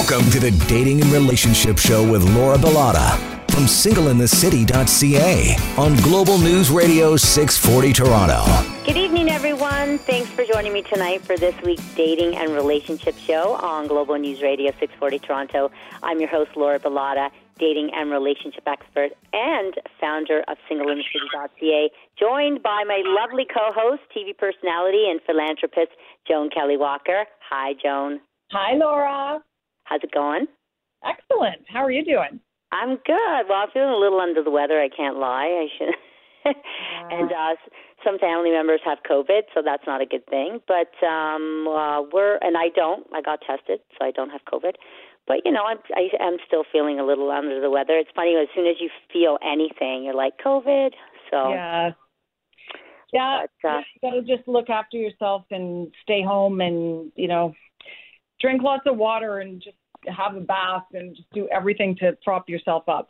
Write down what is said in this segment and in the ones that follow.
Welcome to the Dating and Relationship Show with Laura Bilotta from singleinthecity.ca on Global News Radio 640 Toronto. Good evening, everyone. Thanks for joining me tonight for this week's Dating and Relationship Show on Global News Radio 640 Toronto. I'm your host, Laura Bilotta, dating and relationship expert and founder of singleinthecity.ca, joined by my lovely co-host, TV personality, and philanthropist, Joan Kelly Walker. Hi, Joan. Hi, Laura. How's it going? Excellent. How are you doing? I'm good. Well, I'm feeling a little under the weather. I can't lie. I should. and uh, some family members have COVID, so that's not a good thing. But um, uh, we're and I don't. I got tested, so I don't have COVID. But you know, I'm I am still feeling a little under the weather. It's funny as soon as you feel anything, you're like COVID. So yeah, yeah. But, uh, you got to just look after yourself and stay home, and you know, drink lots of water and just have a bath and just do everything to prop yourself up.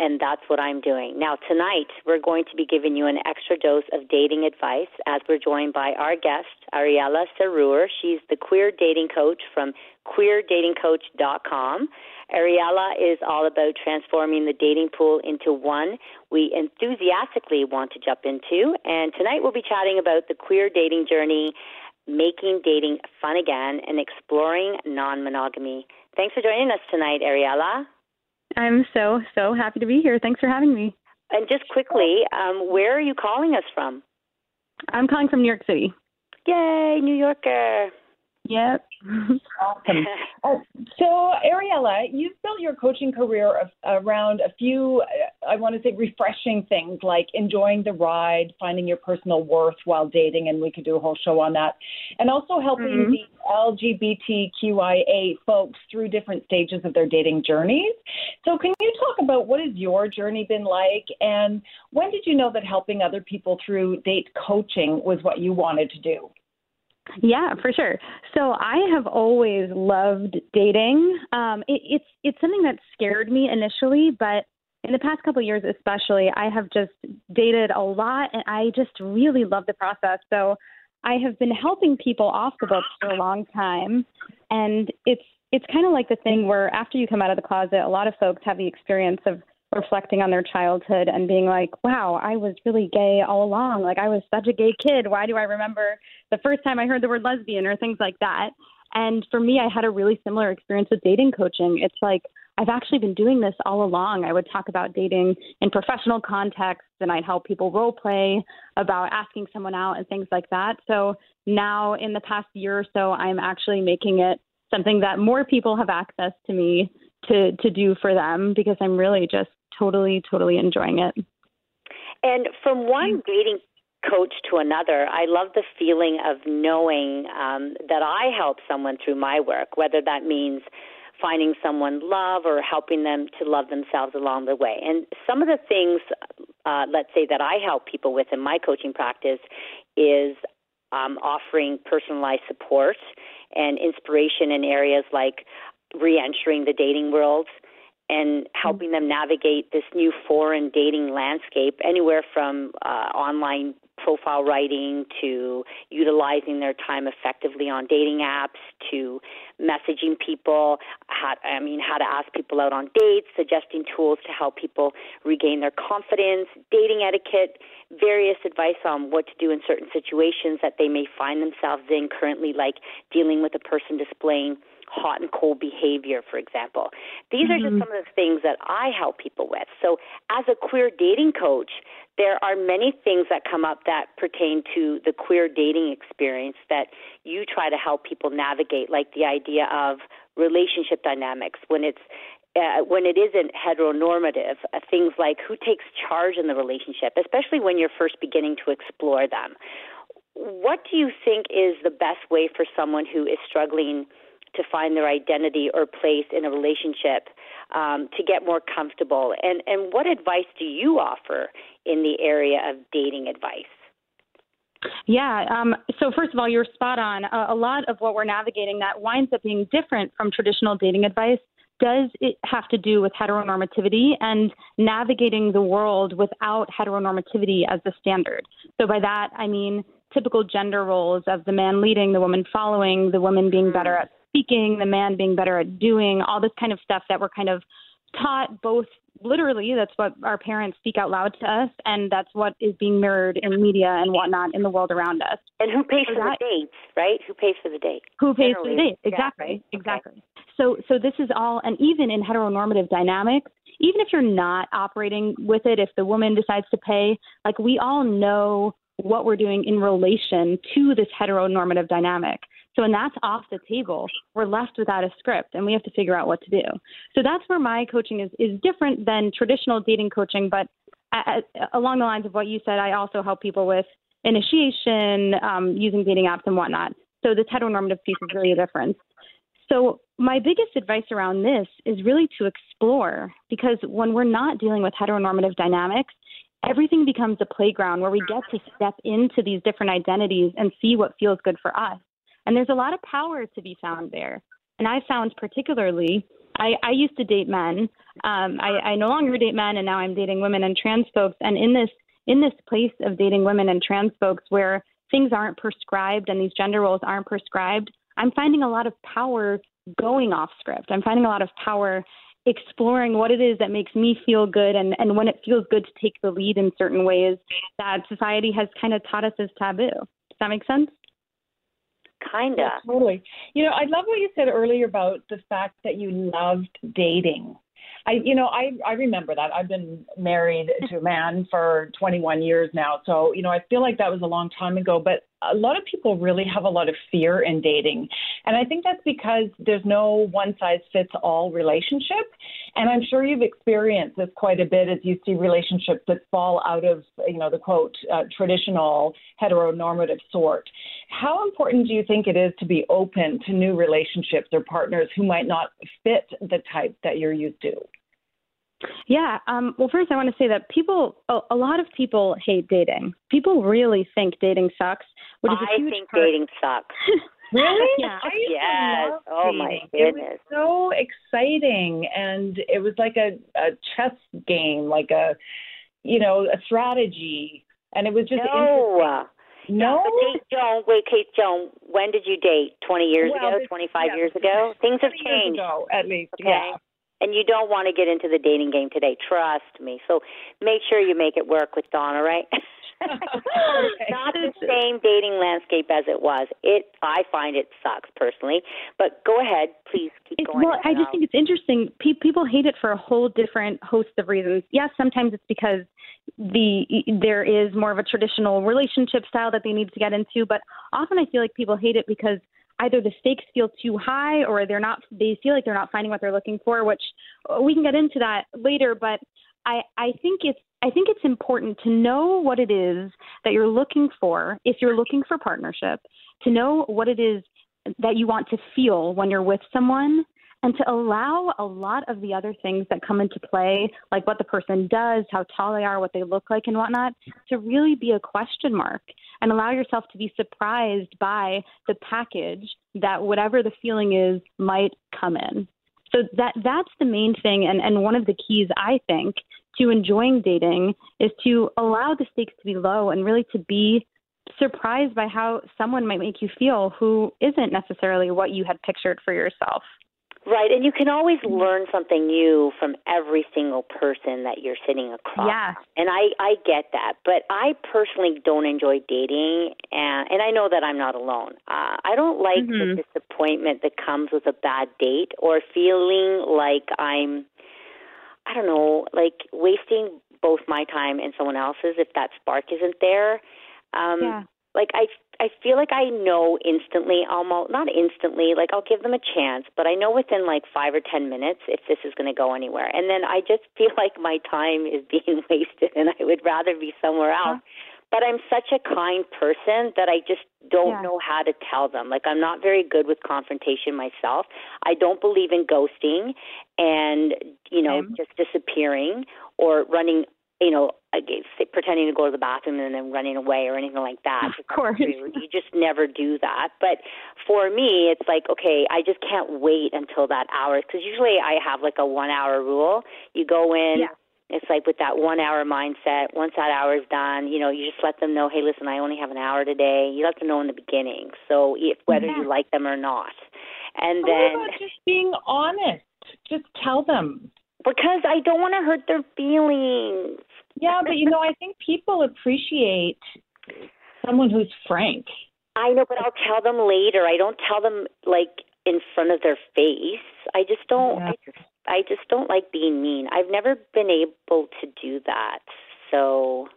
And that's what I'm doing. Now, tonight, we're going to be giving you an extra dose of dating advice as we're joined by our guest, Ariella Serur. She's the queer dating coach from queerdatingcoach.com. Ariella is all about transforming the dating pool into one we enthusiastically want to jump into. And tonight, we'll be chatting about the queer dating journey making dating fun again and exploring non monogamy. Thanks for joining us tonight, Ariella. I'm so, so happy to be here. Thanks for having me. And just quickly, um, where are you calling us from? I'm calling from New York City. Yay, New Yorker. Yep. awesome. Uh, so, Ariella, you've built your coaching career of, around a few, I want to say, refreshing things like enjoying the ride, finding your personal worth while dating, and we could do a whole show on that, and also helping mm-hmm. the LGBTQIA folks through different stages of their dating journeys. So, can you talk about what has your journey been like, and when did you know that helping other people through date coaching was what you wanted to do? Yeah, for sure. So I have always loved dating. Um, it, it's it's something that scared me initially, but in the past couple of years, especially, I have just dated a lot, and I just really love the process. So I have been helping people off the books for a long time, and it's it's kind of like the thing where after you come out of the closet, a lot of folks have the experience of reflecting on their childhood and being like, wow, I was really gay all along. Like, I was such a gay kid. Why do I remember the first time I heard the word lesbian or things like that? And for me, I had a really similar experience with dating coaching. It's like, I've actually been doing this all along. I would talk about dating in professional contexts and I'd help people role play about asking someone out and things like that. So now, in the past year or so, I'm actually making it something that more people have access to me to to do for them because I'm really just totally, totally enjoying it. And from one dating coach to another, I love the feeling of knowing um, that I help someone through my work, whether that means finding someone love or helping them to love themselves along the way. And some of the things, uh, let's say, that I help people with in my coaching practice is um, offering personalized support and inspiration in areas like re entering the dating world and helping them navigate this new foreign dating landscape, anywhere from uh, online profile writing to utilizing their time effectively on dating apps to messaging people how I mean how to ask people out on dates suggesting tools to help people regain their confidence dating etiquette various advice on what to do in certain situations that they may find themselves in currently like dealing with a person displaying hot and cold behavior, for example. These mm-hmm. are just mm-hmm. some of the things that I help people with. So, as a queer dating coach, there are many things that come up that pertain to the queer dating experience that you try to help people navigate, like the idea of relationship dynamics when it's uh, when it isn't heteronormative, uh, things like who takes charge in the relationship, especially when you're first beginning to explore them. What do you think is the best way for someone who is struggling to find their identity or place in a relationship um, to get more comfortable? And, and what advice do you offer in the area of dating advice? Yeah. Um, so first of all, you're spot on. a lot of what we're navigating that winds up being different from traditional dating advice does it have to do with heteronormativity and navigating the world without heteronormativity as the standard. So by that I mean typical gender roles of the man leading, the woman following, the woman being better at speaking, the man being better at doing, all this kind of stuff that we're kind of taught both literally that's what our parents speak out loud to us and that's what is being mirrored in media and whatnot in the world around us. And who pays so for that, the dates right? Who pays for the date who pays Generally. for the date exactly yeah, exactly okay. so so this is all and even in heteronormative dynamics even if you're not operating with it if the woman decides to pay like we all know what we're doing in relation to this heteronormative dynamic so when that's off the table, we're left without a script and we have to figure out what to do. So that's where my coaching is, is different than traditional dating coaching, but along the lines of what you said, I also help people with initiation, um, using dating apps and whatnot. So the heteronormative piece is really a difference. So my biggest advice around this is really to explore because when we're not dealing with heteronormative dynamics, everything becomes a playground where we get to step into these different identities and see what feels good for us. And there's a lot of power to be found there. And I found particularly, I, I used to date men. Um, I, I no longer date men, and now I'm dating women and trans folks. And in this in this place of dating women and trans folks, where things aren't prescribed and these gender roles aren't prescribed, I'm finding a lot of power going off script. I'm finding a lot of power exploring what it is that makes me feel good and, and when it feels good to take the lead in certain ways that society has kind of taught us as taboo. Does that make sense? Kinda. Yeah, totally. You know, I love what you said earlier about the fact that you loved dating. I, you know, I I remember that. I've been married to a man for 21 years now, so you know, I feel like that was a long time ago. But a lot of people really have a lot of fear in dating, and I think that's because there's no one size fits all relationship. And I'm sure you've experienced this quite a bit as you see relationships that fall out of, you know, the quote uh, traditional heteronormative sort. How important do you think it is to be open to new relationships or partners who might not fit the type that you're used to? Yeah. Um, well, first, I want to say that people, a, a, lot of people hate dating. People really think dating sucks, which is a I huge think part. dating sucks. Really? Yeah. I yes. oh my goodness. It was so exciting, and it was like a, a chess game, like a, you know, a strategy, and it was just no. No. Yeah, Kate Joan, wait, Kate Joan, when did you date? 20 years well, ago? 25 yeah, years ago? Things have changed. Ago, at least, okay? yeah. And you don't want to get into the dating game today. Trust me. So make sure you make it work with Donna, right? okay. Not the same dating landscape as it was. It I find it sucks personally. But go ahead, please keep going. Well, I just um, think it's interesting. Pe- people hate it for a whole different host of reasons. Yes, sometimes it's because the there is more of a traditional relationship style that they need to get into, but often I feel like people hate it because either the stakes feel too high or they're not they feel like they're not finding what they're looking for, which we can get into that later, but I, I think it's I think it's important to know what it is that you're looking for if you're looking for partnership, to know what it is that you want to feel when you're with someone and to allow a lot of the other things that come into play, like what the person does, how tall they are, what they look like, and whatnot, to really be a question mark and allow yourself to be surprised by the package that whatever the feeling is might come in. So that that's the main thing and, and one of the keys I think to enjoying dating is to allow the stakes to be low and really to be surprised by how someone might make you feel who isn't necessarily what you had pictured for yourself. Right, and you can always learn something new from every single person that you're sitting across. Yeah. And I I get that, but I personally don't enjoy dating and and I know that I'm not alone. Uh I don't like mm-hmm. the disappointment that comes with a bad date or feeling like I'm I don't know, like wasting both my time and someone else's if that spark isn't there. Um yeah. like I I feel like I know instantly almost not instantly, like I'll give them a chance, but I know within like 5 or 10 minutes if this is going to go anywhere. And then I just feel like my time is being wasted and I would rather be somewhere else. Uh-huh. But I'm such a kind person that I just don't yeah. know how to tell them. Like I'm not very good with confrontation myself. I don't believe in ghosting and you know just disappearing or running you know, pretending to go to the bathroom and then running away or anything like that. Of course. You just never do that. But for me, it's like, okay, I just can't wait until that hour. Because usually I have like a one hour rule. You go in. Yeah. It's like with that one hour mindset. Once that hour is done, you know, you just let them know, hey, listen, I only have an hour today. You let them know in the beginning, so if, whether yeah. you like them or not. And then what about just being honest? Just tell them. Because I don't want to hurt their feelings. Yeah, but you know, I think people appreciate someone who's frank. I know, but I'll tell them later. I don't tell them like in front of their face. I just don't. Yeah. I just, I just don't like being mean. I've never been able to do that. So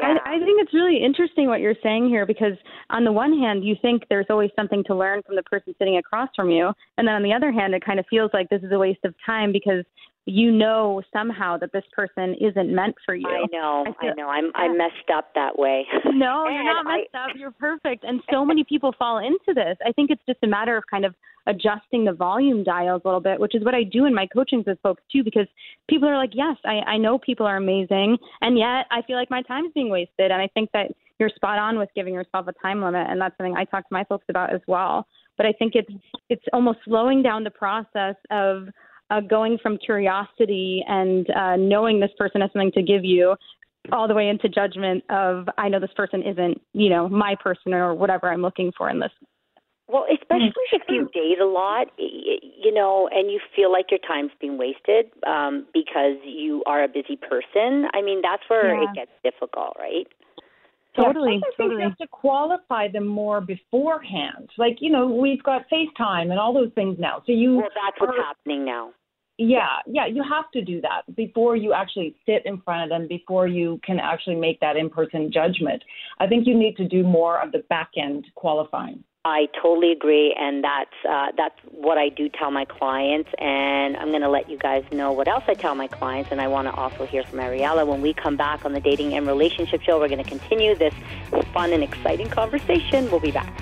I, I think it's really interesting what you're saying here because on the one hand, you think there's always something to learn from the person sitting across from you, and then on the other hand, it kind of feels like this is a waste of time because you know somehow that this person isn't meant for you. I know, I I, know. I'm I'm messed up that way. No, you're And not I- messed up. You're perfect. And so many people fall into this. I think it's just a matter of kind of adjusting the volume dials a little bit, which is what I do in my coachings with folks too, because people are like, yes, I, I know people are amazing. And yet I feel like my time is being wasted. And I think that you're spot on with giving yourself a time limit. And that's something I talk to my folks about as well. But I think it's, it's almost slowing down the process of, uh, going from curiosity and uh, knowing this person has something to give you all the way into judgment of I know this person isn't, you know, my person or whatever I'm looking for in this. Well, especially if you date a lot, y- y- you know, and you feel like your time's being wasted um, because you are a busy person. I mean, that's where Yeah. it gets difficult, right? Totally, Yeah, plus I think totally. you have to qualify them more beforehand. Like you know, we've got FaceTime and all those things now. So you Well, that's what's are- happening now. Yeah, yeah, you have to do that before you actually sit in front of them, before you can actually make that in person judgment. I think you need to do more of the back end qualifying. I totally agree, and that's uh, that's what I do tell my clients. And I'm going to let you guys know what else I tell my clients. And I want to also hear from Ariella when we come back on the Dating and Relationship Show. We're going to continue this fun and exciting conversation. We'll be back.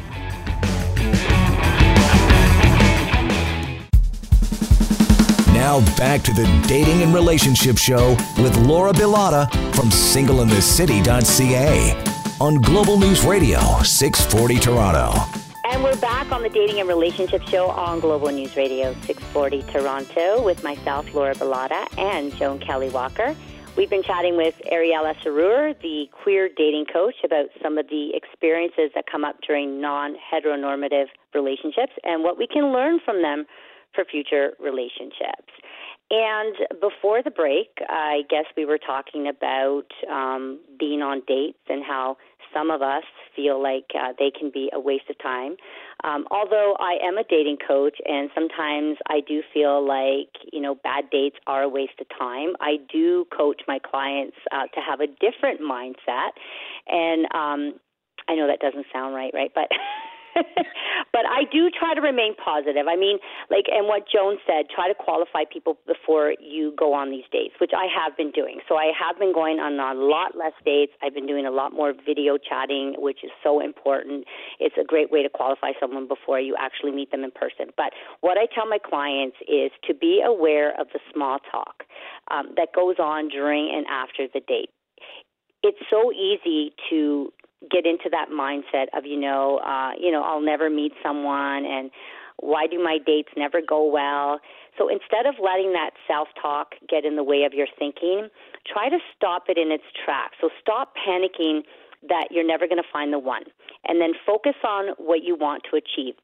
Now back to the Dating and Relationship Show with Laura Bilotta from singleinthecity.ca on Global News Radio 640 Toronto. And we're back on the Dating and Relationship Show on Global News Radio 640 Toronto with myself, Laura Bilotta, and Joan Kelly Walker. We've been chatting with Ariella Serur, the queer dating coach, about some of the experiences that come up during non heteronormative relationships and what we can learn from them for future relationships. And before the break, I guess we were talking about um, being on dates and how some of us feel like uh, they can be a waste of time. Um, although I am a dating coach, and sometimes I do feel like you know bad dates are a waste of time. I do coach my clients uh, to have a different mindset, and um, I know that doesn't sound right, right? But but I do try to remain positive. I mean, like, and what Joan said, try to qualify people before you go on these dates, which I have been doing. So I have been going on a lot less dates. I've been doing a lot more video chatting, which is so important. It's a great way to qualify someone before you actually meet them in person. But what I tell my clients is to be aware of the small talk um, that goes on during and after the date. It's so easy to get into that mindset of you know uh you know I'll never meet someone and why do my dates never go well? So instead of letting that self-talk get in the way of your thinking try to stop it in its tracks. So stop panicking that you're never going to find the one and then focus on what you want to achieve.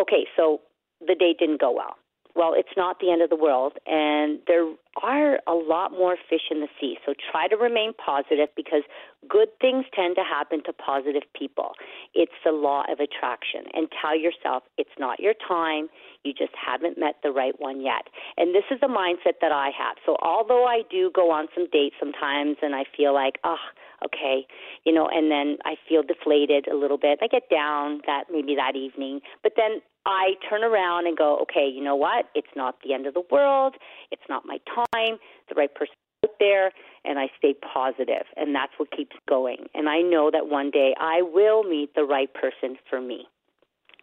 Okay so the date didn't go well well, it's not the end of the world, and there are a lot more fish in the sea. So try to remain positive because good things tend to happen to positive people. It's the law of attraction. And tell yourself it's not your time, you just haven't met the right one yet. And this is the mindset that I have. So although I do go on some dates sometimes and I feel like, oh, okay, you know, and then I feel deflated a little bit. I get down that maybe that evening, but then I turn around and go, okay, you know what? It's not the end of the world. It's not my time. The right person out there, and I stay positive, and that's what keeps going. And I know that one day I will meet the right person for me.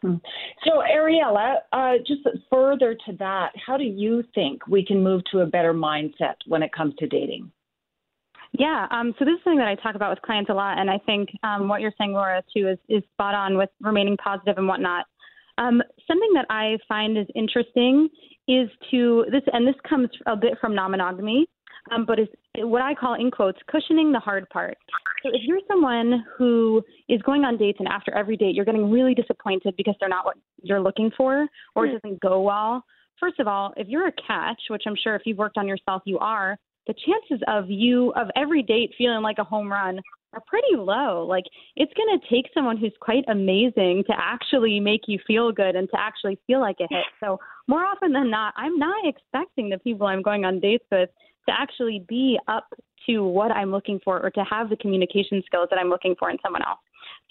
So, Ariella, uh, just further to that, how do you think we can move to a better mindset when it comes to dating? Yeah, um, so this is something that I talk about with clients a lot, and I think um, what you're saying, Laura, too, is, is spot on with remaining positive and whatnot. Um, something that I find is interesting is to this, and this comes a bit from non-monogamy. um, but is what I call in quotes cushioning the hard part. So if you're someone who is going on dates and after every date you're getting really disappointed because they're not what you're looking for or it hmm. doesn't go well, first of all, if you're a catch, which I'm sure if you've worked on yourself you are, the chances of you of every date feeling like a home run are pretty low. Like it's going to take someone who's quite amazing to actually make you feel good and to actually feel like a hit. So more often than not, I'm not expecting the people I'm going on dates with to actually be up to what I'm looking for or to have the communication skills that I'm looking for in someone else.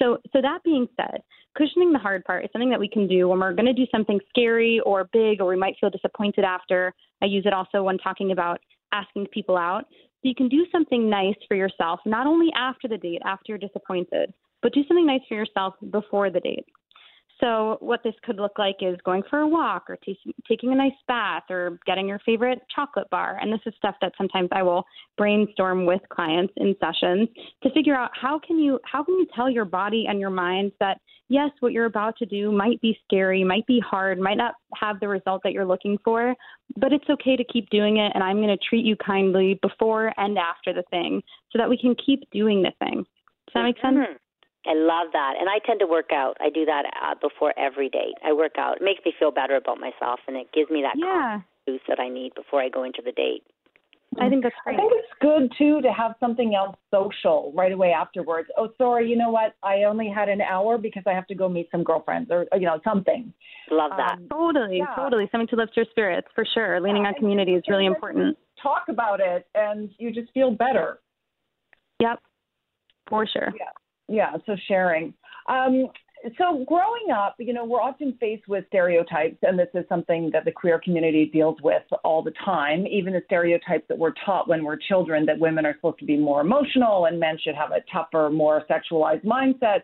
So, so that being said, cushioning the hard part is something that we can do when we're going to do something scary or big, or we might feel disappointed after. I use it also when talking about asking people out. So you can do something nice for yourself, not only after the date, after you're disappointed, but do something nice for yourself before the date. So, what this could look like is going for a walk or t- taking a nice bath or getting your favorite chocolate bar. And this is stuff that sometimes I will brainstorm with clients in sessions to figure out how can you how can you tell your body and your mind that yes, what you're about to do might be scary, might be hard, might not have the result that you're looking for, but it's okay to keep doing it and I'm going to treat you kindly before and after the thing so that we can keep doing the thing. Does that make sense? Mm-hmm. I love that. And I tend to work out. I do that uh, before every date. I work out. It makes me feel better about myself and it gives me that yeah. boost that I need before I go into the date. I think that's great. I think it's good too to have something else social right away afterwards. Oh, sorry, you know what? I only had an hour because I have to go meet some girlfriends or you know something. Love that. Um, totally, yeah. totally. Something to lift your spirits for sure. Leaning yeah, on community is really important. Talk about it, and you just feel better. Yep, for sure. Yeah yeah, so sharing. Um, so growing up, you know, we're often faced with stereotypes, and this is something that the queer community deals with all the time. Even the stereotypes that we're taught when we're children that women are supposed to be more emotional and men should have a tougher, more sexualized mindset.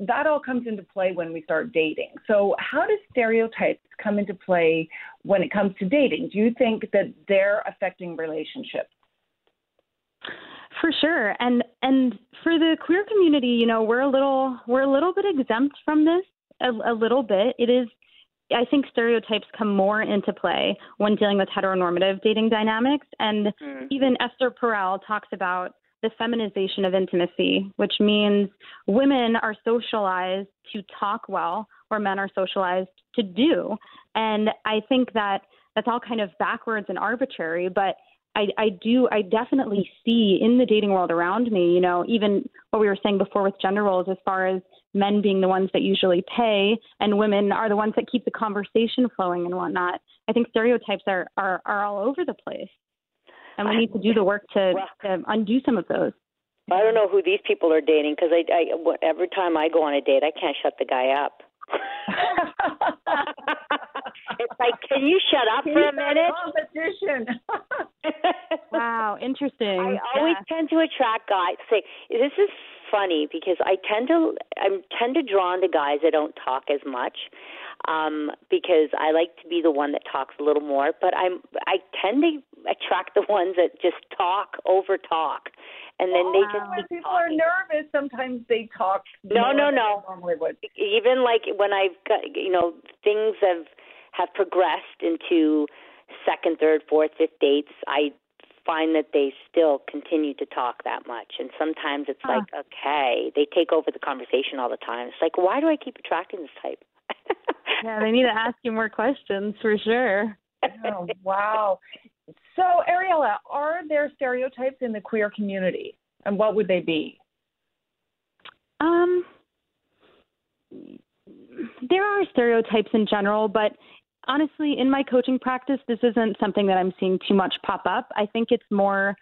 That all comes into play when we start dating. So, how do stereotypes come into play when it comes to dating? Do you think that they're affecting relationships? For sure. And and for the queer community, you know, we're a little we're a little bit exempt from this a, a little bit. It is I think stereotypes come more into play when dealing with heteronormative dating dynamics. And mm. even Esther Perel talks about the feminization of intimacy, which means women are socialized to talk well, where men are socialized to do. And I think that that's all kind of backwards and arbitrary, but I, I do I definitely see in the dating world around me, you know, even what we were saying before with gender roles as far as men being the ones that usually pay and women are the ones that keep the conversation flowing and whatnot. I think stereotypes are, are, are all over the place. And we need to do the work to, to undo some of those. I don't know who these people are dating because I, I every time I go on a date, I can't shut the guy up. it's like, can you shut up for a minute? Competition. wow, interesting. I always tend to attract guys. Say this is funny because I tend to I tend to draw to guys that don't talk as much um, because I like to be the one that talks a little more. But I'm I tend to attract the ones that just talk over talk, and then oh, they just when people talking. are nervous. Sometimes they talk. No, no, no. Even like when I've got you know things have have progressed into second, third, fourth, fifth dates. I find that they still continue to talk that much. And sometimes it's huh. like, okay, they take over the conversation all the time. It's like, why do I keep attracting this type? yeah, they need to ask you more questions for sure. oh, wow. So, Ariella, are there stereotypes in the queer community? And what would they be? Um, there are stereotypes in general, but honestly, in my coaching practice, this isn't something that I'm seeing too much pop up. I think it's more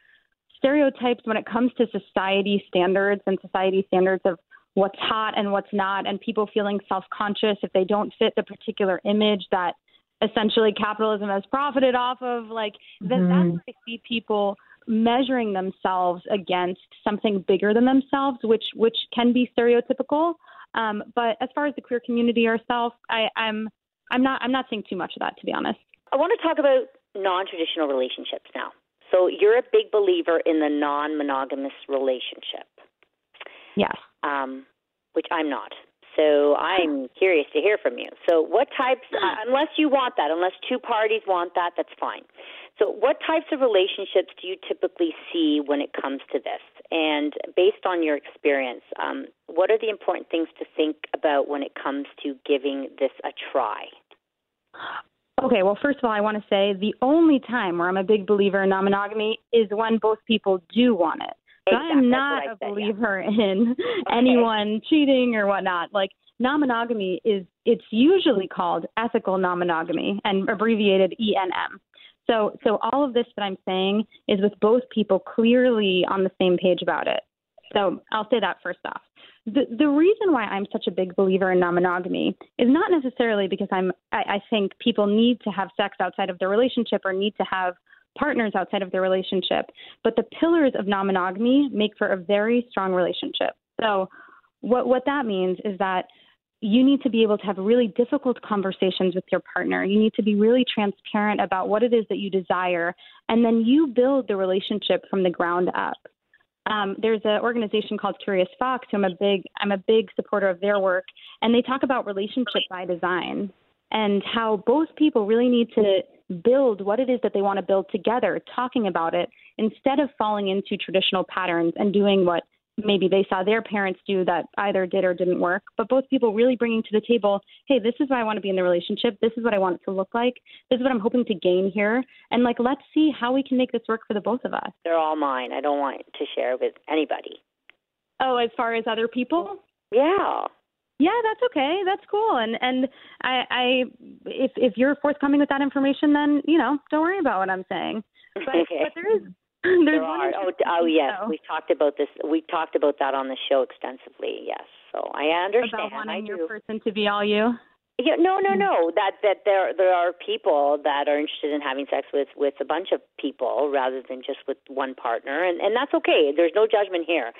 stereotypes when it comes to society standards and society standards of what's hot and what's not, and people feeling self conscious if they don't fit the particular image that essentially capitalism has profited off of. Like, mm-hmm. then that's where I see people measuring themselves against something bigger than themselves, which which can be stereotypical. Um, but as far as the queer community ourselves, I, I'm I'm not I'm not seeing too much of that to be honest. I want to talk about non-traditional relationships now. So you're a big believer in the non-monogamous relationship. Yes. Um, which I'm not. So I'm curious to hear from you. So, what types, uh, unless you want that, unless two parties want that, that's fine. So, what types of relationships do you typically see when it comes to this? And based on your experience, um, what are the important things to think about when it comes to giving this a try? Okay, well, first of all, I want to say the only time where I'm a big believer in non monogamy is when both people do want it. So exactly. I am not a believer yeah. in okay. anyone cheating or whatnot. Like non monogamy is it's usually called ethical non monogamy and abbreviated ENM. So so all of this that I'm saying is with both people clearly on the same page about it. So I'll say that first off. The the reason why I'm such a big believer in non-monogamy is not necessarily because I'm I, I think people need to have sex outside of their relationship or need to have partners outside of their relationship, but the pillars of non-monogamy make for a very strong relationship. So what what that means is that you need to be able to have really difficult conversations with your partner. You need to be really transparent about what it is that you desire, and then you build the relationship from the ground up. Um, there's an organization called Curious Fox. Who I'm a big I'm a big supporter of their work, and they talk about relationship by design and how both people really need to build what it is that they want to build together, talking about it instead of falling into traditional patterns and doing what maybe they saw their parents do that either did or didn't work, but both people really bringing to the table, hey, this is what I want to be in the relationship. This is what I want it to look like. This is what I'm hoping to gain here. And like, let's see how we can make this work for the both of us. They're all mine. I don't want to share with anybody. Oh, as far as other people? Yeah. Yeah, that's okay. That's cool. And and I, I if if you're forthcoming with that information, then you know, don't worry about what I'm saying. But, okay. but there's there are. Oh, oh yes, we talked about this. We talked about that on the show extensively. Yes, so I understand. About wanting I your person to be all you. Yeah, no, no, mm. no. That that there there are people that are interested in having sex with with a bunch of people rather than just with one partner, and and that's okay. There's no judgment here.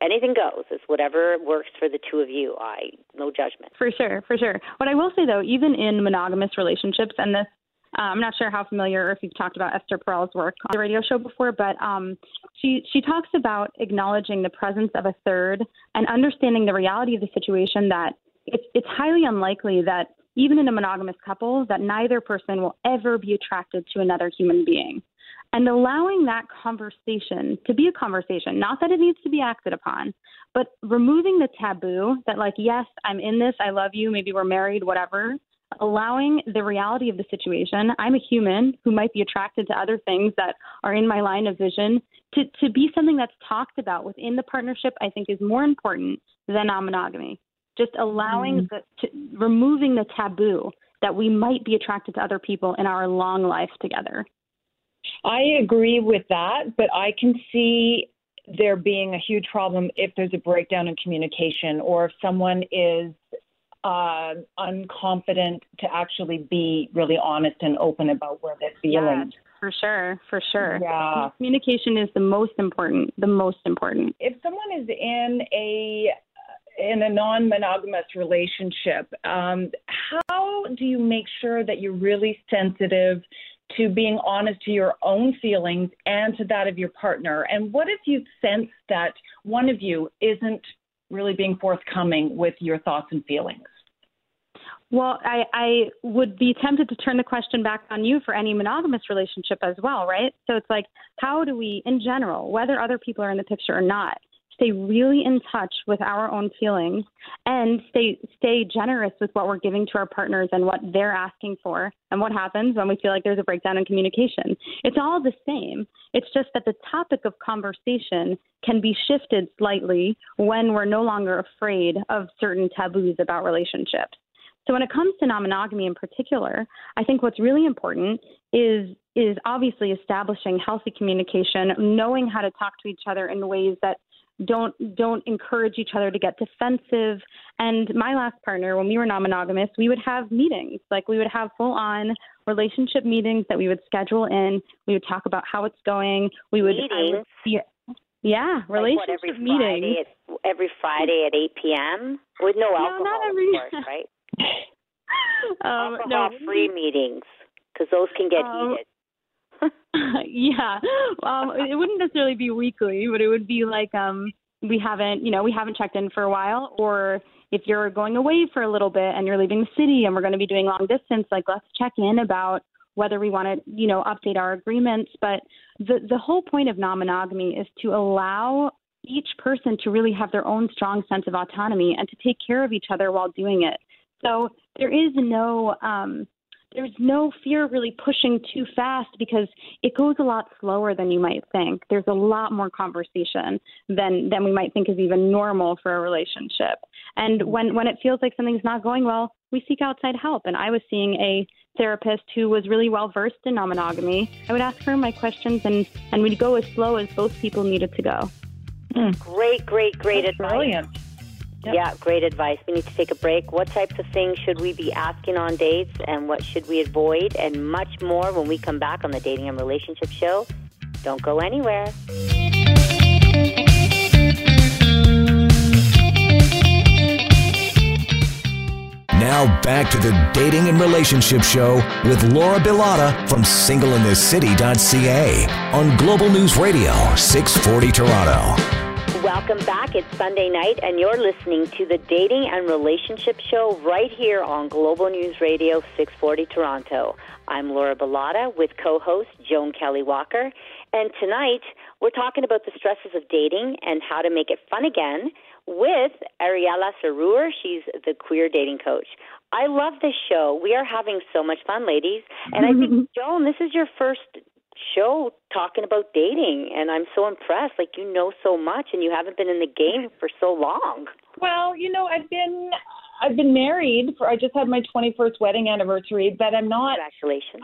Anything goes. It's whatever works for the two of you. I no judgment. For sure, for sure. What I will say though, even in monogamous relationships, and this uh, I'm not sure how familiar or if you've talked about Esther Perel's work on the radio show before, but um, she she talks about acknowledging the presence of a third and understanding the reality of the situation that it's it's highly unlikely that even in a monogamous couple that neither person will ever be attracted to another human being. And allowing that conversation to be a conversation, not that it needs to be acted upon, but removing the taboo that, like, yes, I'm in this, I love you, maybe we're married, whatever, allowing the reality of the situation. I'm a human who might be attracted to other things that are in my line of vision. To, to be something that's talked about within the partnership, I think, is more important than non monogamy. Just allowing mm. the, to, removing the taboo that we might be attracted to other people in our long life together. I agree with that, but I can see there being a huge problem if there's a breakdown in communication or if someone is uh, unconfident to actually be really honest and open about where they're feeling. Yeah, for sure, for sure. Yeah. Communication is the most important, the most important. If someone is in a in a non-monogamous relationship, um, how do you make sure that you're really sensitive to being honest to your own feelings and to that of your partner? And what if you sense that one of you isn't really being forthcoming with your thoughts and feelings? Well, I, I would be tempted to turn the question back on you for any monogamous relationship as well, right? So it's like, how do we, in general, whether other people are in the picture or not, stay really in touch with our own feelings and stay stay generous with what we're giving to our partners and what they're asking for and what happens when we feel like there's a breakdown in communication. It's all the same. It's just that the topic of conversation can be shifted slightly when we're no longer afraid of certain taboos about relationships. So when it comes to non-monogamy in particular, I think what's really important is is obviously establishing healthy communication, knowing how to talk to each other in ways that don't don't encourage each other to get defensive. And my last partner, when we were non-monogamous, we would have meetings. Like we would have full-on relationship meetings that we would schedule in. We would talk about how it's going. We would, meetings. yeah, yeah, relationship what, every meetings. Friday at, every Friday at 8 p.m. with no alcohol, no, not every, of course, right? um, no, Alcohol-free meetings because those can get Um, heated. yeah. Um, it wouldn't necessarily be weekly, but it would be like um, we haven't, you know, we haven't checked in for a while, or if you're going away for a little bit and you're leaving the city and we're going to be doing long distance, like let's check in about whether we want to, you know, update our agreements. But the the whole point of non-monogamy is to allow each person to really have their own strong sense of autonomy and to take care of each other while doing it. So there is no um, there's no fear of really pushing too fast because it goes a lot slower than you might think. There's a lot more conversation than than we might think is even normal for a relationship. And when when it feels like something's not going well, we seek outside help. And I was seeing a therapist who was really well versed in non-monogamy. I would ask her my questions and and we'd go as slow as both people needed to go. Mm. Great, great, great That's advice. Brilliant. Yep. Yeah, great advice. We need to take a break. What types of things should we be asking on dates and what should we avoid? And much more when we come back on the Dating and Relationship Show. Don't go anywhere. Now back to the Dating and Relationship Show with Laura Bilotta from singleinthecity.ca on Global News Radio 640 Toronto. Welcome back. It's Sunday night, and you're listening to the Dating and Relationship Show right here on Global News Radio 640 Toronto. I'm Laura Bilotta with co host Joan Kelly Walker. And tonight, we're talking about the stresses of dating and how to make it fun again with Ariella Serur. She's the queer dating coach. I love this show. We are having so much fun, ladies. And I think, Joan, this is your first show talking about dating and I'm so impressed like you know so much and you haven't been in the game for so long. Well, you know, I've been I've been married for I just had my 21st wedding anniversary, but I'm not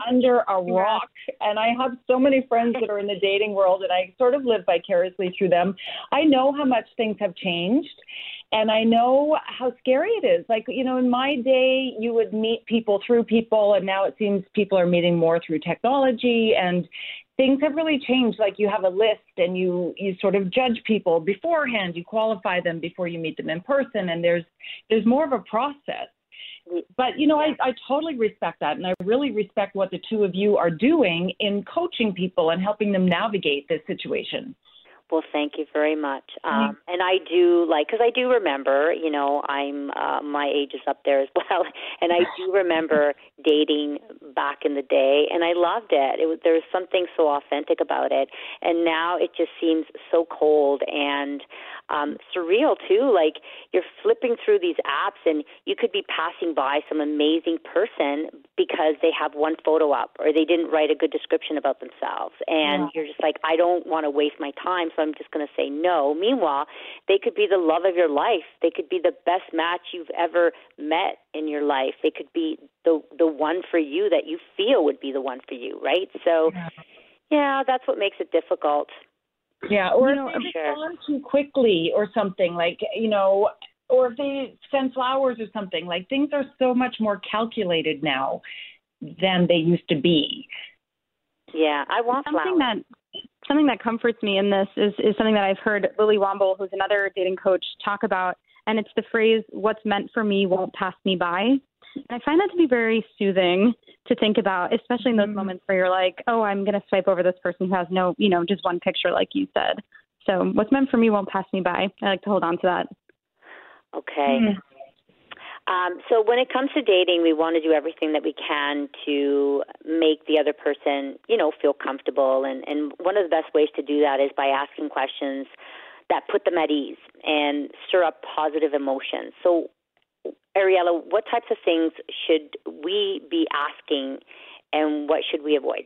under a rock and I have so many friends that are in the dating world and I sort of live vicariously through them. I know how much things have changed and I know how scary it is. Like, you know, in my day, you would meet people through people, and now it seems people are meeting more through technology, and things have really changed. Like, you have a list, and you you sort of judge people beforehand. You qualify them before you meet them in person, and there's there's more of a process. But you know, I, I totally respect that, and I really respect what the two of you are doing in coaching people and helping them navigate this situation. Well, thank you very much. Um, and I do like because I do remember, you know, I'm uh, my age is up there as well, and I do remember dating back in the day, and I loved it. It was there was something so authentic about it, and now it just seems so cold and um, surreal too. Like you're flipping through these apps, and you could be passing by some amazing person because they have one photo up or they didn't write a good description about themselves, and yeah. you're just like, I don't want to waste my time, so I'm just going to say no. Meanwhile, they could be the love of your life. They could be the best match you've ever met in your life. They could be the the one for you that you feel would be the one for you, right? So. Yeah. Yeah, that's what makes it difficult. Yeah, or you know, if they respond too quickly or something like you know, or if they send flowers or something like things are so much more calculated now than they used to be. Yeah, I want something flowers. that something that comforts me in this is is something that I've heard Lily Womble, who's another dating coach, talk about, and it's the phrase "What's meant for me won't pass me by." And I find that to be very soothing to think about, especially in those mm-hmm. moments where you're like, oh, I'm going to swipe over this person who has no, you know, just one picture, like you said. So what's meant for me won't pass me by. I like to hold on to that. Okay. Mm-hmm. Um, so when it comes to dating, we want to do everything that we can to make the other person, you know, feel comfortable. And, and one of the best ways to do that is by asking questions that put them at ease and stir up positive emotions. So Ariella, what types of things should we be asking and what should we avoid?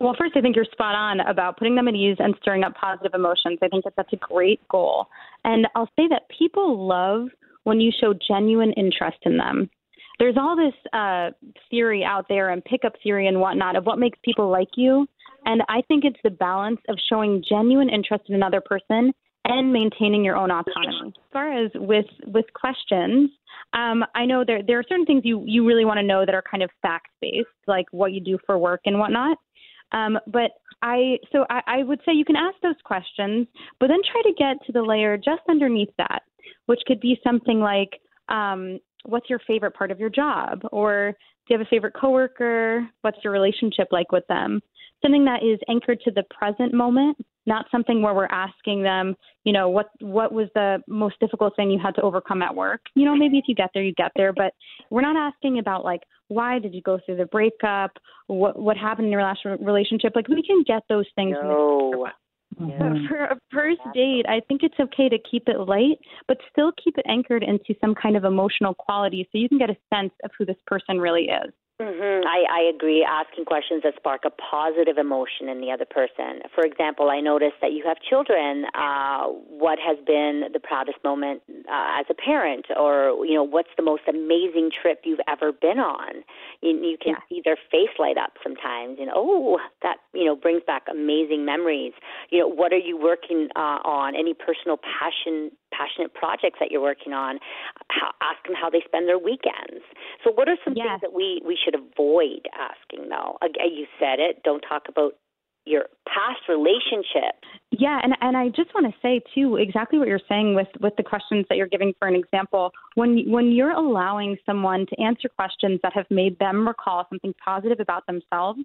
Well, first, I think you're spot on about putting them at ease and stirring up positive emotions. I think that that's a great goal. And I'll say that people love when you show genuine interest in them. There's all this uh, theory out there and pickup theory and whatnot of what makes people like you. And I think it's the balance of showing genuine interest in another person and maintaining your own autonomy. As far as with with questions, um, I know there there are certain things you you really want to know that are kind of fact based, like what you do for work and whatnot. Um, but I so I, I would say you can ask those questions, but then try to get to the layer just underneath that, which could be something like, um, what's your favorite part of your job, or do you have a favorite coworker? What's your relationship like with them? Something that is anchored to the present moment not something where we're asking them, you know, what what was the most difficult thing you had to overcome at work? You know, maybe if you get there, you get there, but we're not asking about like why did you go through the breakup, what what happened in your last relationship. Like we can get those things. No. Mm-hmm. For a first date, I think it's okay to keep it light, but still keep it anchored into some kind of emotional quality so you can get a sense of who this person really is. Mm-hmm. I, I agree. Asking questions that spark a positive emotion in the other person. For example, I noticed that you have children. Uh, what has been the proudest moment uh, as a parent, or you know, what's the most amazing trip you've ever been on? You, you can yeah. see their face light up sometimes, and oh, that you know brings back amazing memories. You know, what are you working uh, on? Any personal passion passionate projects that you're working on. How, ask them how they spend their weekends. So, what are some yes. things that we we should avoid asking though? Uh, you said it. Don't talk about your past relationships. Yeah, and and I just want to say too exactly what you're saying with with the questions that you're giving for an example. When when you're allowing someone to answer questions that have made them recall something positive about themselves,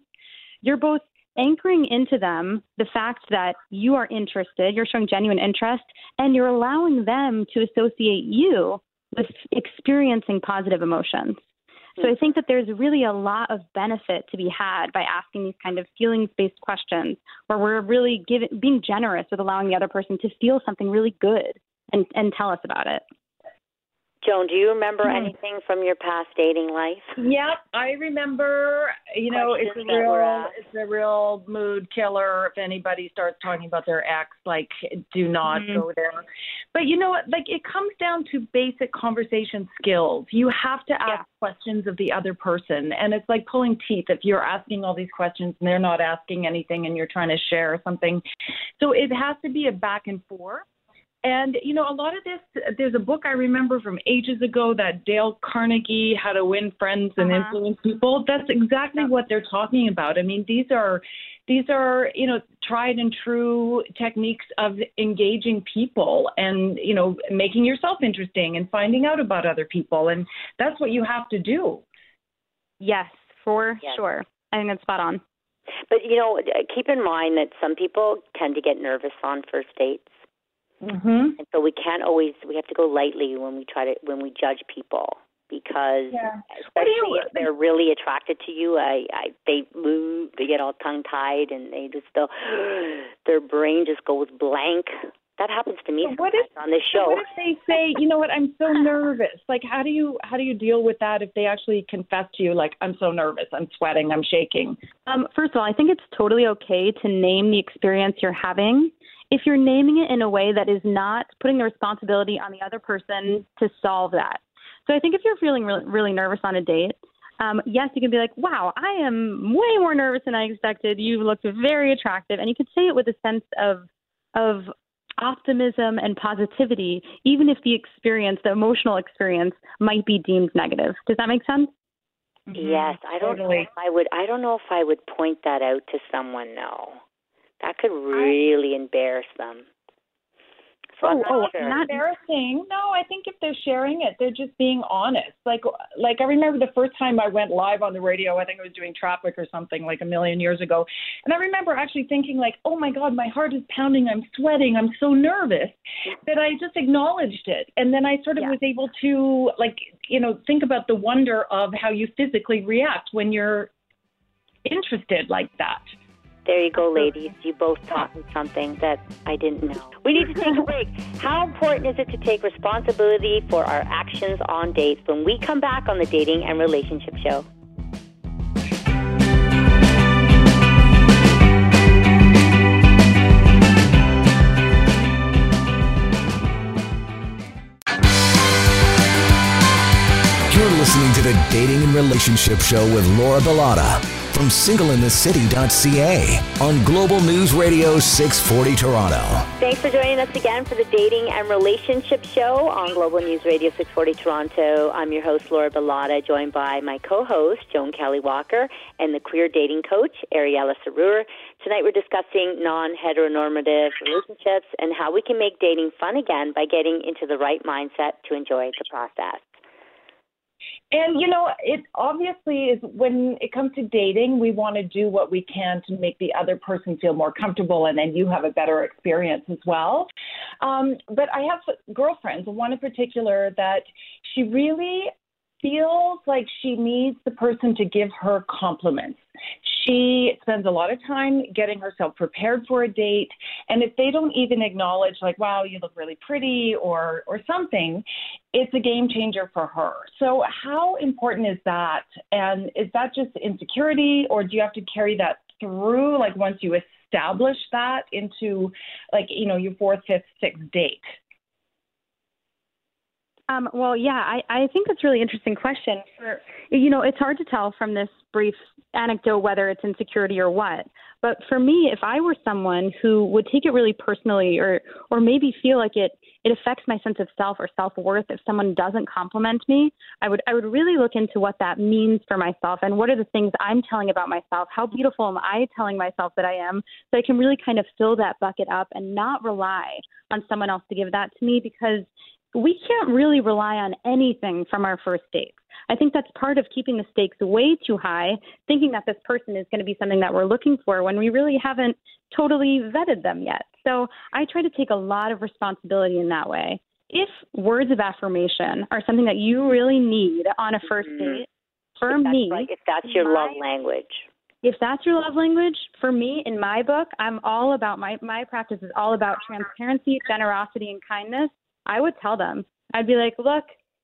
you're both anchoring into them the fact that you are interested, you're showing genuine interest, and you're allowing them to associate you with experiencing positive emotions. So I mm-hmm. think that there's really a lot of benefit to be had by asking these kind of feelings-based questions, where we're really giving, being generous with allowing the other person to feel something really good and, and tell us about it. Joan, do you remember hmm. anything from your past dating life? Yep, I remember. You know, it's a real it's a real mood killer if anybody starts talking about their ex. Like, do not mm-hmm. go there. But you know what? Like, it comes down to basic conversation skills. You have to ask yeah. questions of the other person, and it's like pulling teeth if you're asking all these questions and they're not asking anything, and you're trying to share something. So it has to be a back and forth and, you know, a lot of this, there's a book I remember from ages ago that Dale Carnegie, How to Win Friends and uh-huh. Influence People. That's exactly what they're talking about. I mean, these are, these are, you know, tried and true techniques of engaging people and, you know, making yourself interesting and finding out about other people. And that's what you have to do. Yes, for yes. sure. I think that's spot on. But, you know, keep in mind that some people tend to get nervous on first dates Mm-hmm. And so we can't always we have to go lightly when we try to when we judge people because yeah. especially you, if they're really attracted to you, I, I they move, they get all tongue tied, and they just still their brain just goes blank. That happens to me what if, on this show. What if they say, you know what, I'm so nervous? Like, how do you how do you deal with that if they actually confess to you, like, I'm so nervous, I'm sweating, I'm shaking? Um, first of all, I think it's totally okay to name the experience you're having if you're naming it in a way that is not putting the responsibility on the other person to solve that. So I think if you're feeling really, really nervous on a date, um, yes, you can be like, wow, I am way more nervous than I expected. You looked very attractive. And you can say it with a sense of, of optimism and positivity, even if the experience, the emotional experience, might be deemed negative. Does that make sense? Mm-hmm. Yes, I don't totally. know if I would. I don't know if I would point that out to someone. No. That could really embarrass them. So oh, oh sure. not embarrassing. No, I think if they're sharing it, they're just being honest. Like, like I remember the first time I went live on the radio. I think I was doing traffic or something like a million years ago, and I remember actually thinking like, "Oh my God, my heart is pounding. I'm sweating. I'm so nervous." That I just acknowledged it, and then I sort of yeah. was able to like, you know, think about the wonder of how you physically react when you're interested like that. There you go, ladies. You both taught me something that I didn't know. We need to take a break. How important is it to take responsibility for our actions on dates when we come back on the Dating and Relationship Show? You're listening to the Dating and Relationship Show with Laura Bilotta from singleinthecity.ca on Global News Radio 640 Toronto. Thanks for joining us again for the Dating and Relationship Show on Global News Radio 640 Toronto. I'm your host, Laura Bilotta, joined by my co host, Joan Kelly Walker, and the queer dating coach, Ariella Serur. Tonight we're discussing non heteronormative relationships and how we can make dating fun again by getting into the right mindset to enjoy the process. And you know, it obviously is when it comes to dating, we want to do what we can to make the other person feel more comfortable, and then you have a better experience as well. Um, but I have girlfriends, one in particular, that she really feels like she needs the person to give her compliments. She spends a lot of time getting herself prepared for a date, and if they don't even acknowledge like, "Wow, you look really pretty," or or something, it's a game changer for her. So, how important is that? And is that just insecurity, or do you have to carry that through? Like once you establish that into, like you know, your fourth, fifth, sixth date. Um, well, yeah, I, I think that's a really interesting question. For you know, it's hard to tell from this brief anecdote whether it's insecurity or what. But for me, if I were someone who would take it really personally, or or maybe feel like it it affects my sense of self or self worth if someone doesn't compliment me, I would I would really look into what that means for myself and what are the things I'm telling about myself. How beautiful am I telling myself that I am, so I can really kind of fill that bucket up and not rely on someone else to give that to me because we can't really rely on anything from our first dates. I think that's part of keeping the stakes way too high, thinking that this person is going to be something that we're looking for when we really haven't totally vetted them yet. So I try to take a lot of responsibility in that way. If words of affirmation are something that you really need on a 1st mm-hmm. date, for if me, if that's your my, love language, if that's your love language, for me in my book, I'm all about my my practice is all about transparency, generosity, and kindness. I would tell them. I'd be like, look,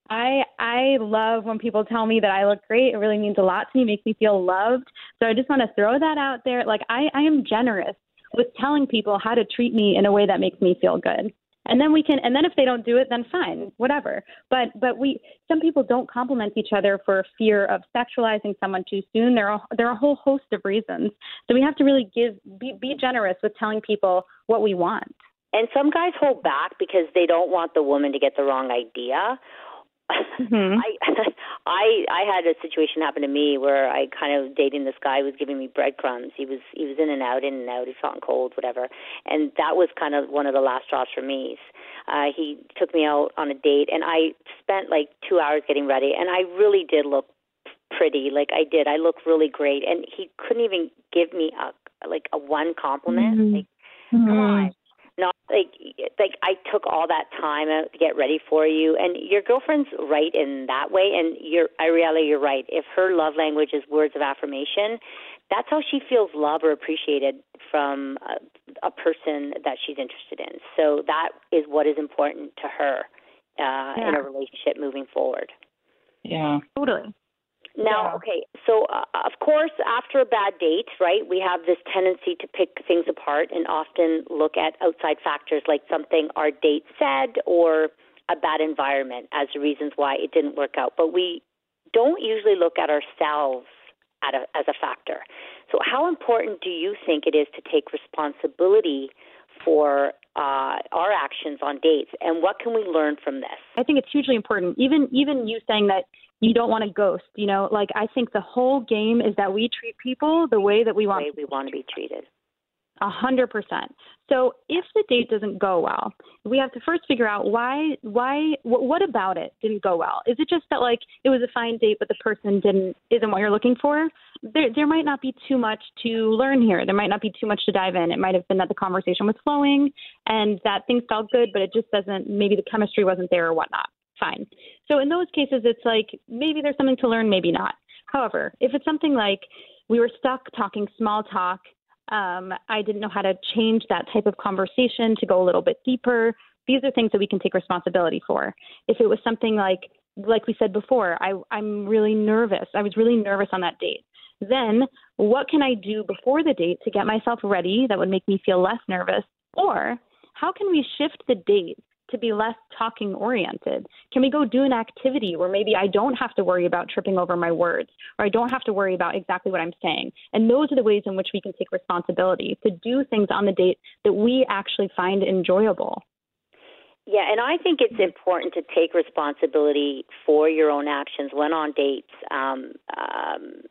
I I love when people tell me that I look great. It really means a lot to me, makes me feel loved. So I just want to throw that out there. Like I, I am generous with telling people how to treat me in a way that makes me feel good. And then we can and then if they don't do it, then fine, whatever. But but we some people don't compliment each other for fear of sexualizing someone too soon. There are there are a whole host of reasons. So we have to really give be be generous with telling people what we want. And some guys hold back because they don't want the woman to get the wrong idea. Mm-hmm. I I I had a situation happen to me where I kind of dating this guy who was giving me breadcrumbs. He was he was in and out, in and out. He was hot and cold, whatever. And that was kind of one of the last straws for me. Uh, he took me out on a date, and I spent like two hours getting ready, and I really did look pretty. Like I did, I looked really great, and he couldn't even give me a like a one compliment. Mm-hmm. Like, mm-hmm. come on not like like I took all that time out to get ready for you and your girlfriend's right in that way and you're I really you're right. If her love language is words of affirmation that's how she feels loved or appreciated from a, a person that she's interested in. So that is what is important to her uh yeah. in a relationship moving forward. Yeah. Totally now, yeah. okay, so uh, of course, after a bad date, right, we have this tendency to pick things apart and often look at outside factors like something our date said or a bad environment as the reasons why it didn't work out. But we don't usually look at ourselves at a, as a factor. So, how important do you think it is to take responsibility for uh, our actions on dates, and what can we learn from this? I think it's hugely important. Even even you saying that you don't want to ghost. You know, like I think the whole game is that we treat people the way that we want. The way we want to be treated. A hundred percent. So if the date doesn't go well, we have to first figure out why. Why? What about it didn't go well? Is it just that like it was a fine date, but the person didn't isn't what you're looking for? There, there might not be too much to learn here. There might not be too much to dive in. It might have been that the conversation was flowing and that things felt good, but it just doesn't. Maybe the chemistry wasn't there or whatnot fine. So in those cases, it's like maybe there's something to learn, maybe not. However, if it's something like we were stuck talking small talk, um, I didn't know how to change that type of conversation to go a little bit deeper. These are things that we can take responsibility for. If it was something like, like we said before, I, I'm really nervous. I was really nervous on that date. Then, what can I do before the date to get myself ready that would make me feel less nervous? Or how can we shift the date to be less talking oriented? Can we go do an activity where maybe I don't have to worry about tripping over my words or I don't have to worry about exactly what I'm saying? And those are the ways in which we can take responsibility to do things on the date that we actually find enjoyable. Yeah, and I think it's important to take responsibility for your own actions when on dates. Um, um,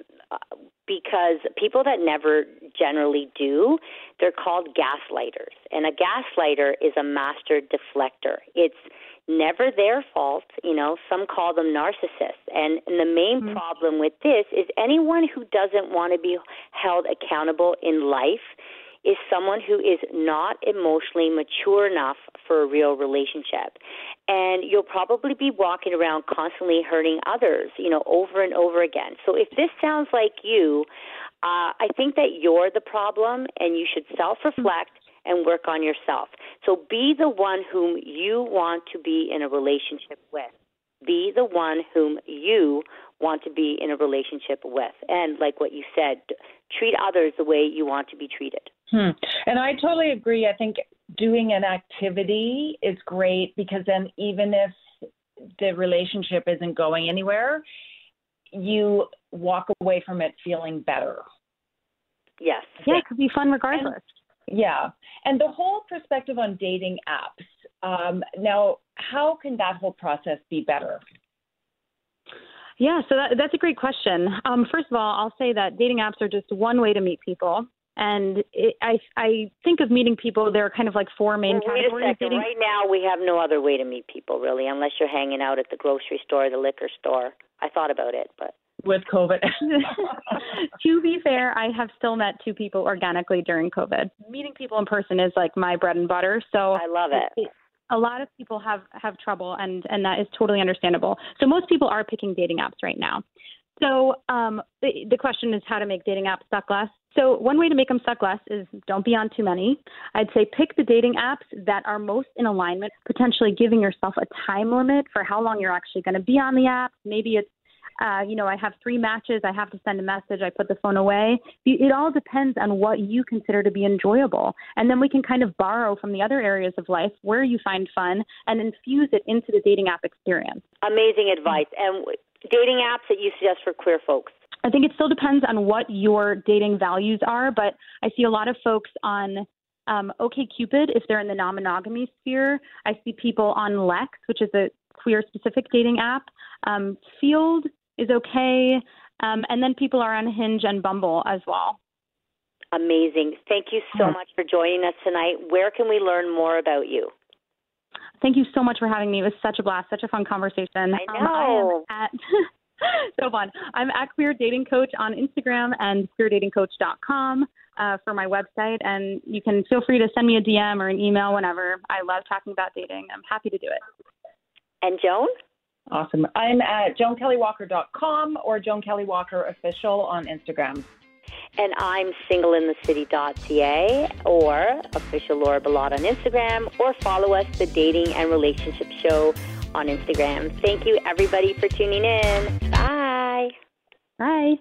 because people that never generally do, they're called gaslighters. And a gaslighter is a master deflector. It's never their fault. You know, some call them narcissists. And, and the main mm-hmm. problem with this is anyone who doesn't want to be held accountable in life is someone who is not emotionally mature enough for a real relationship. And you'll probably be walking around constantly hurting others, you know, over and over again. So if this sounds like you, uh, I think that you're the problem and you should self reflect and work on yourself. So be the one whom you want to be in a relationship with. Be the one whom you want to be in a relationship with. And like what you said, treat others the way you want to be treated. Hmm. And I totally agree. I think doing an activity is great because then even if the relationship isn't going anywhere, you walk away from it feeling better. Yes. Yeah, it could be fun regardless. And, yeah. And the whole perspective on dating apps. Um, now, how can that whole process be better? Yeah, so that, that's a great question. Um, first of all, I'll say that dating apps are just one way to meet people. And it, I, I think of meeting people. There are kind of like four main well, categories. Wait a second. Right now, we have no other way to meet people, really, unless you're hanging out at the grocery store, the liquor store. I thought about it, but with COVID. to be fair, I have still met two people organically during COVID. Meeting people in person is like my bread and butter. So I love it. it a lot of people have have trouble, and and that is totally understandable. So most people are picking dating apps right now. So um, the, the question is how to make dating apps suck less. So one way to make them suck less is don't be on too many. I'd say pick the dating apps that are most in alignment, potentially giving yourself a time limit for how long you're actually going to be on the app. Maybe it's uh, you know, I have three matches, I have to send a message, I put the phone away. It all depends on what you consider to be enjoyable. And then we can kind of borrow from the other areas of life where you find fun and infuse it into the dating app experience. Amazing advice. And dating apps that you suggest for queer folks? I think it still depends on what your dating values are, but I see a lot of folks on um, OKCupid if they're in the non-monogamy sphere. I see people on Lex, which is a queer specific dating app. Um, Feeld is okay. Um, and then people are on Hinge and Bumble as well. Amazing. Thank you so much for joining us tonight. Where can we learn more about you? Thank you so much for having me. It was such a blast, such a fun conversation. I know. Um, I at, so fun. I'm at Queer Dating Coach on Instagram and queerdatingcoach.com uh, for my website. And you can feel free to send me a DM or an email whenever. I love talking about dating. I'm happy to do it. And Joan? Awesome. I'm at joankellywalker.com or Joan Kelly Walker Official on Instagram. And I'm singleinthecity.ca or official Laura Bilotta on Instagram or follow us, the Dating and Relationship Show on Instagram. Thank you, everybody, for tuning in. Bye. Bye.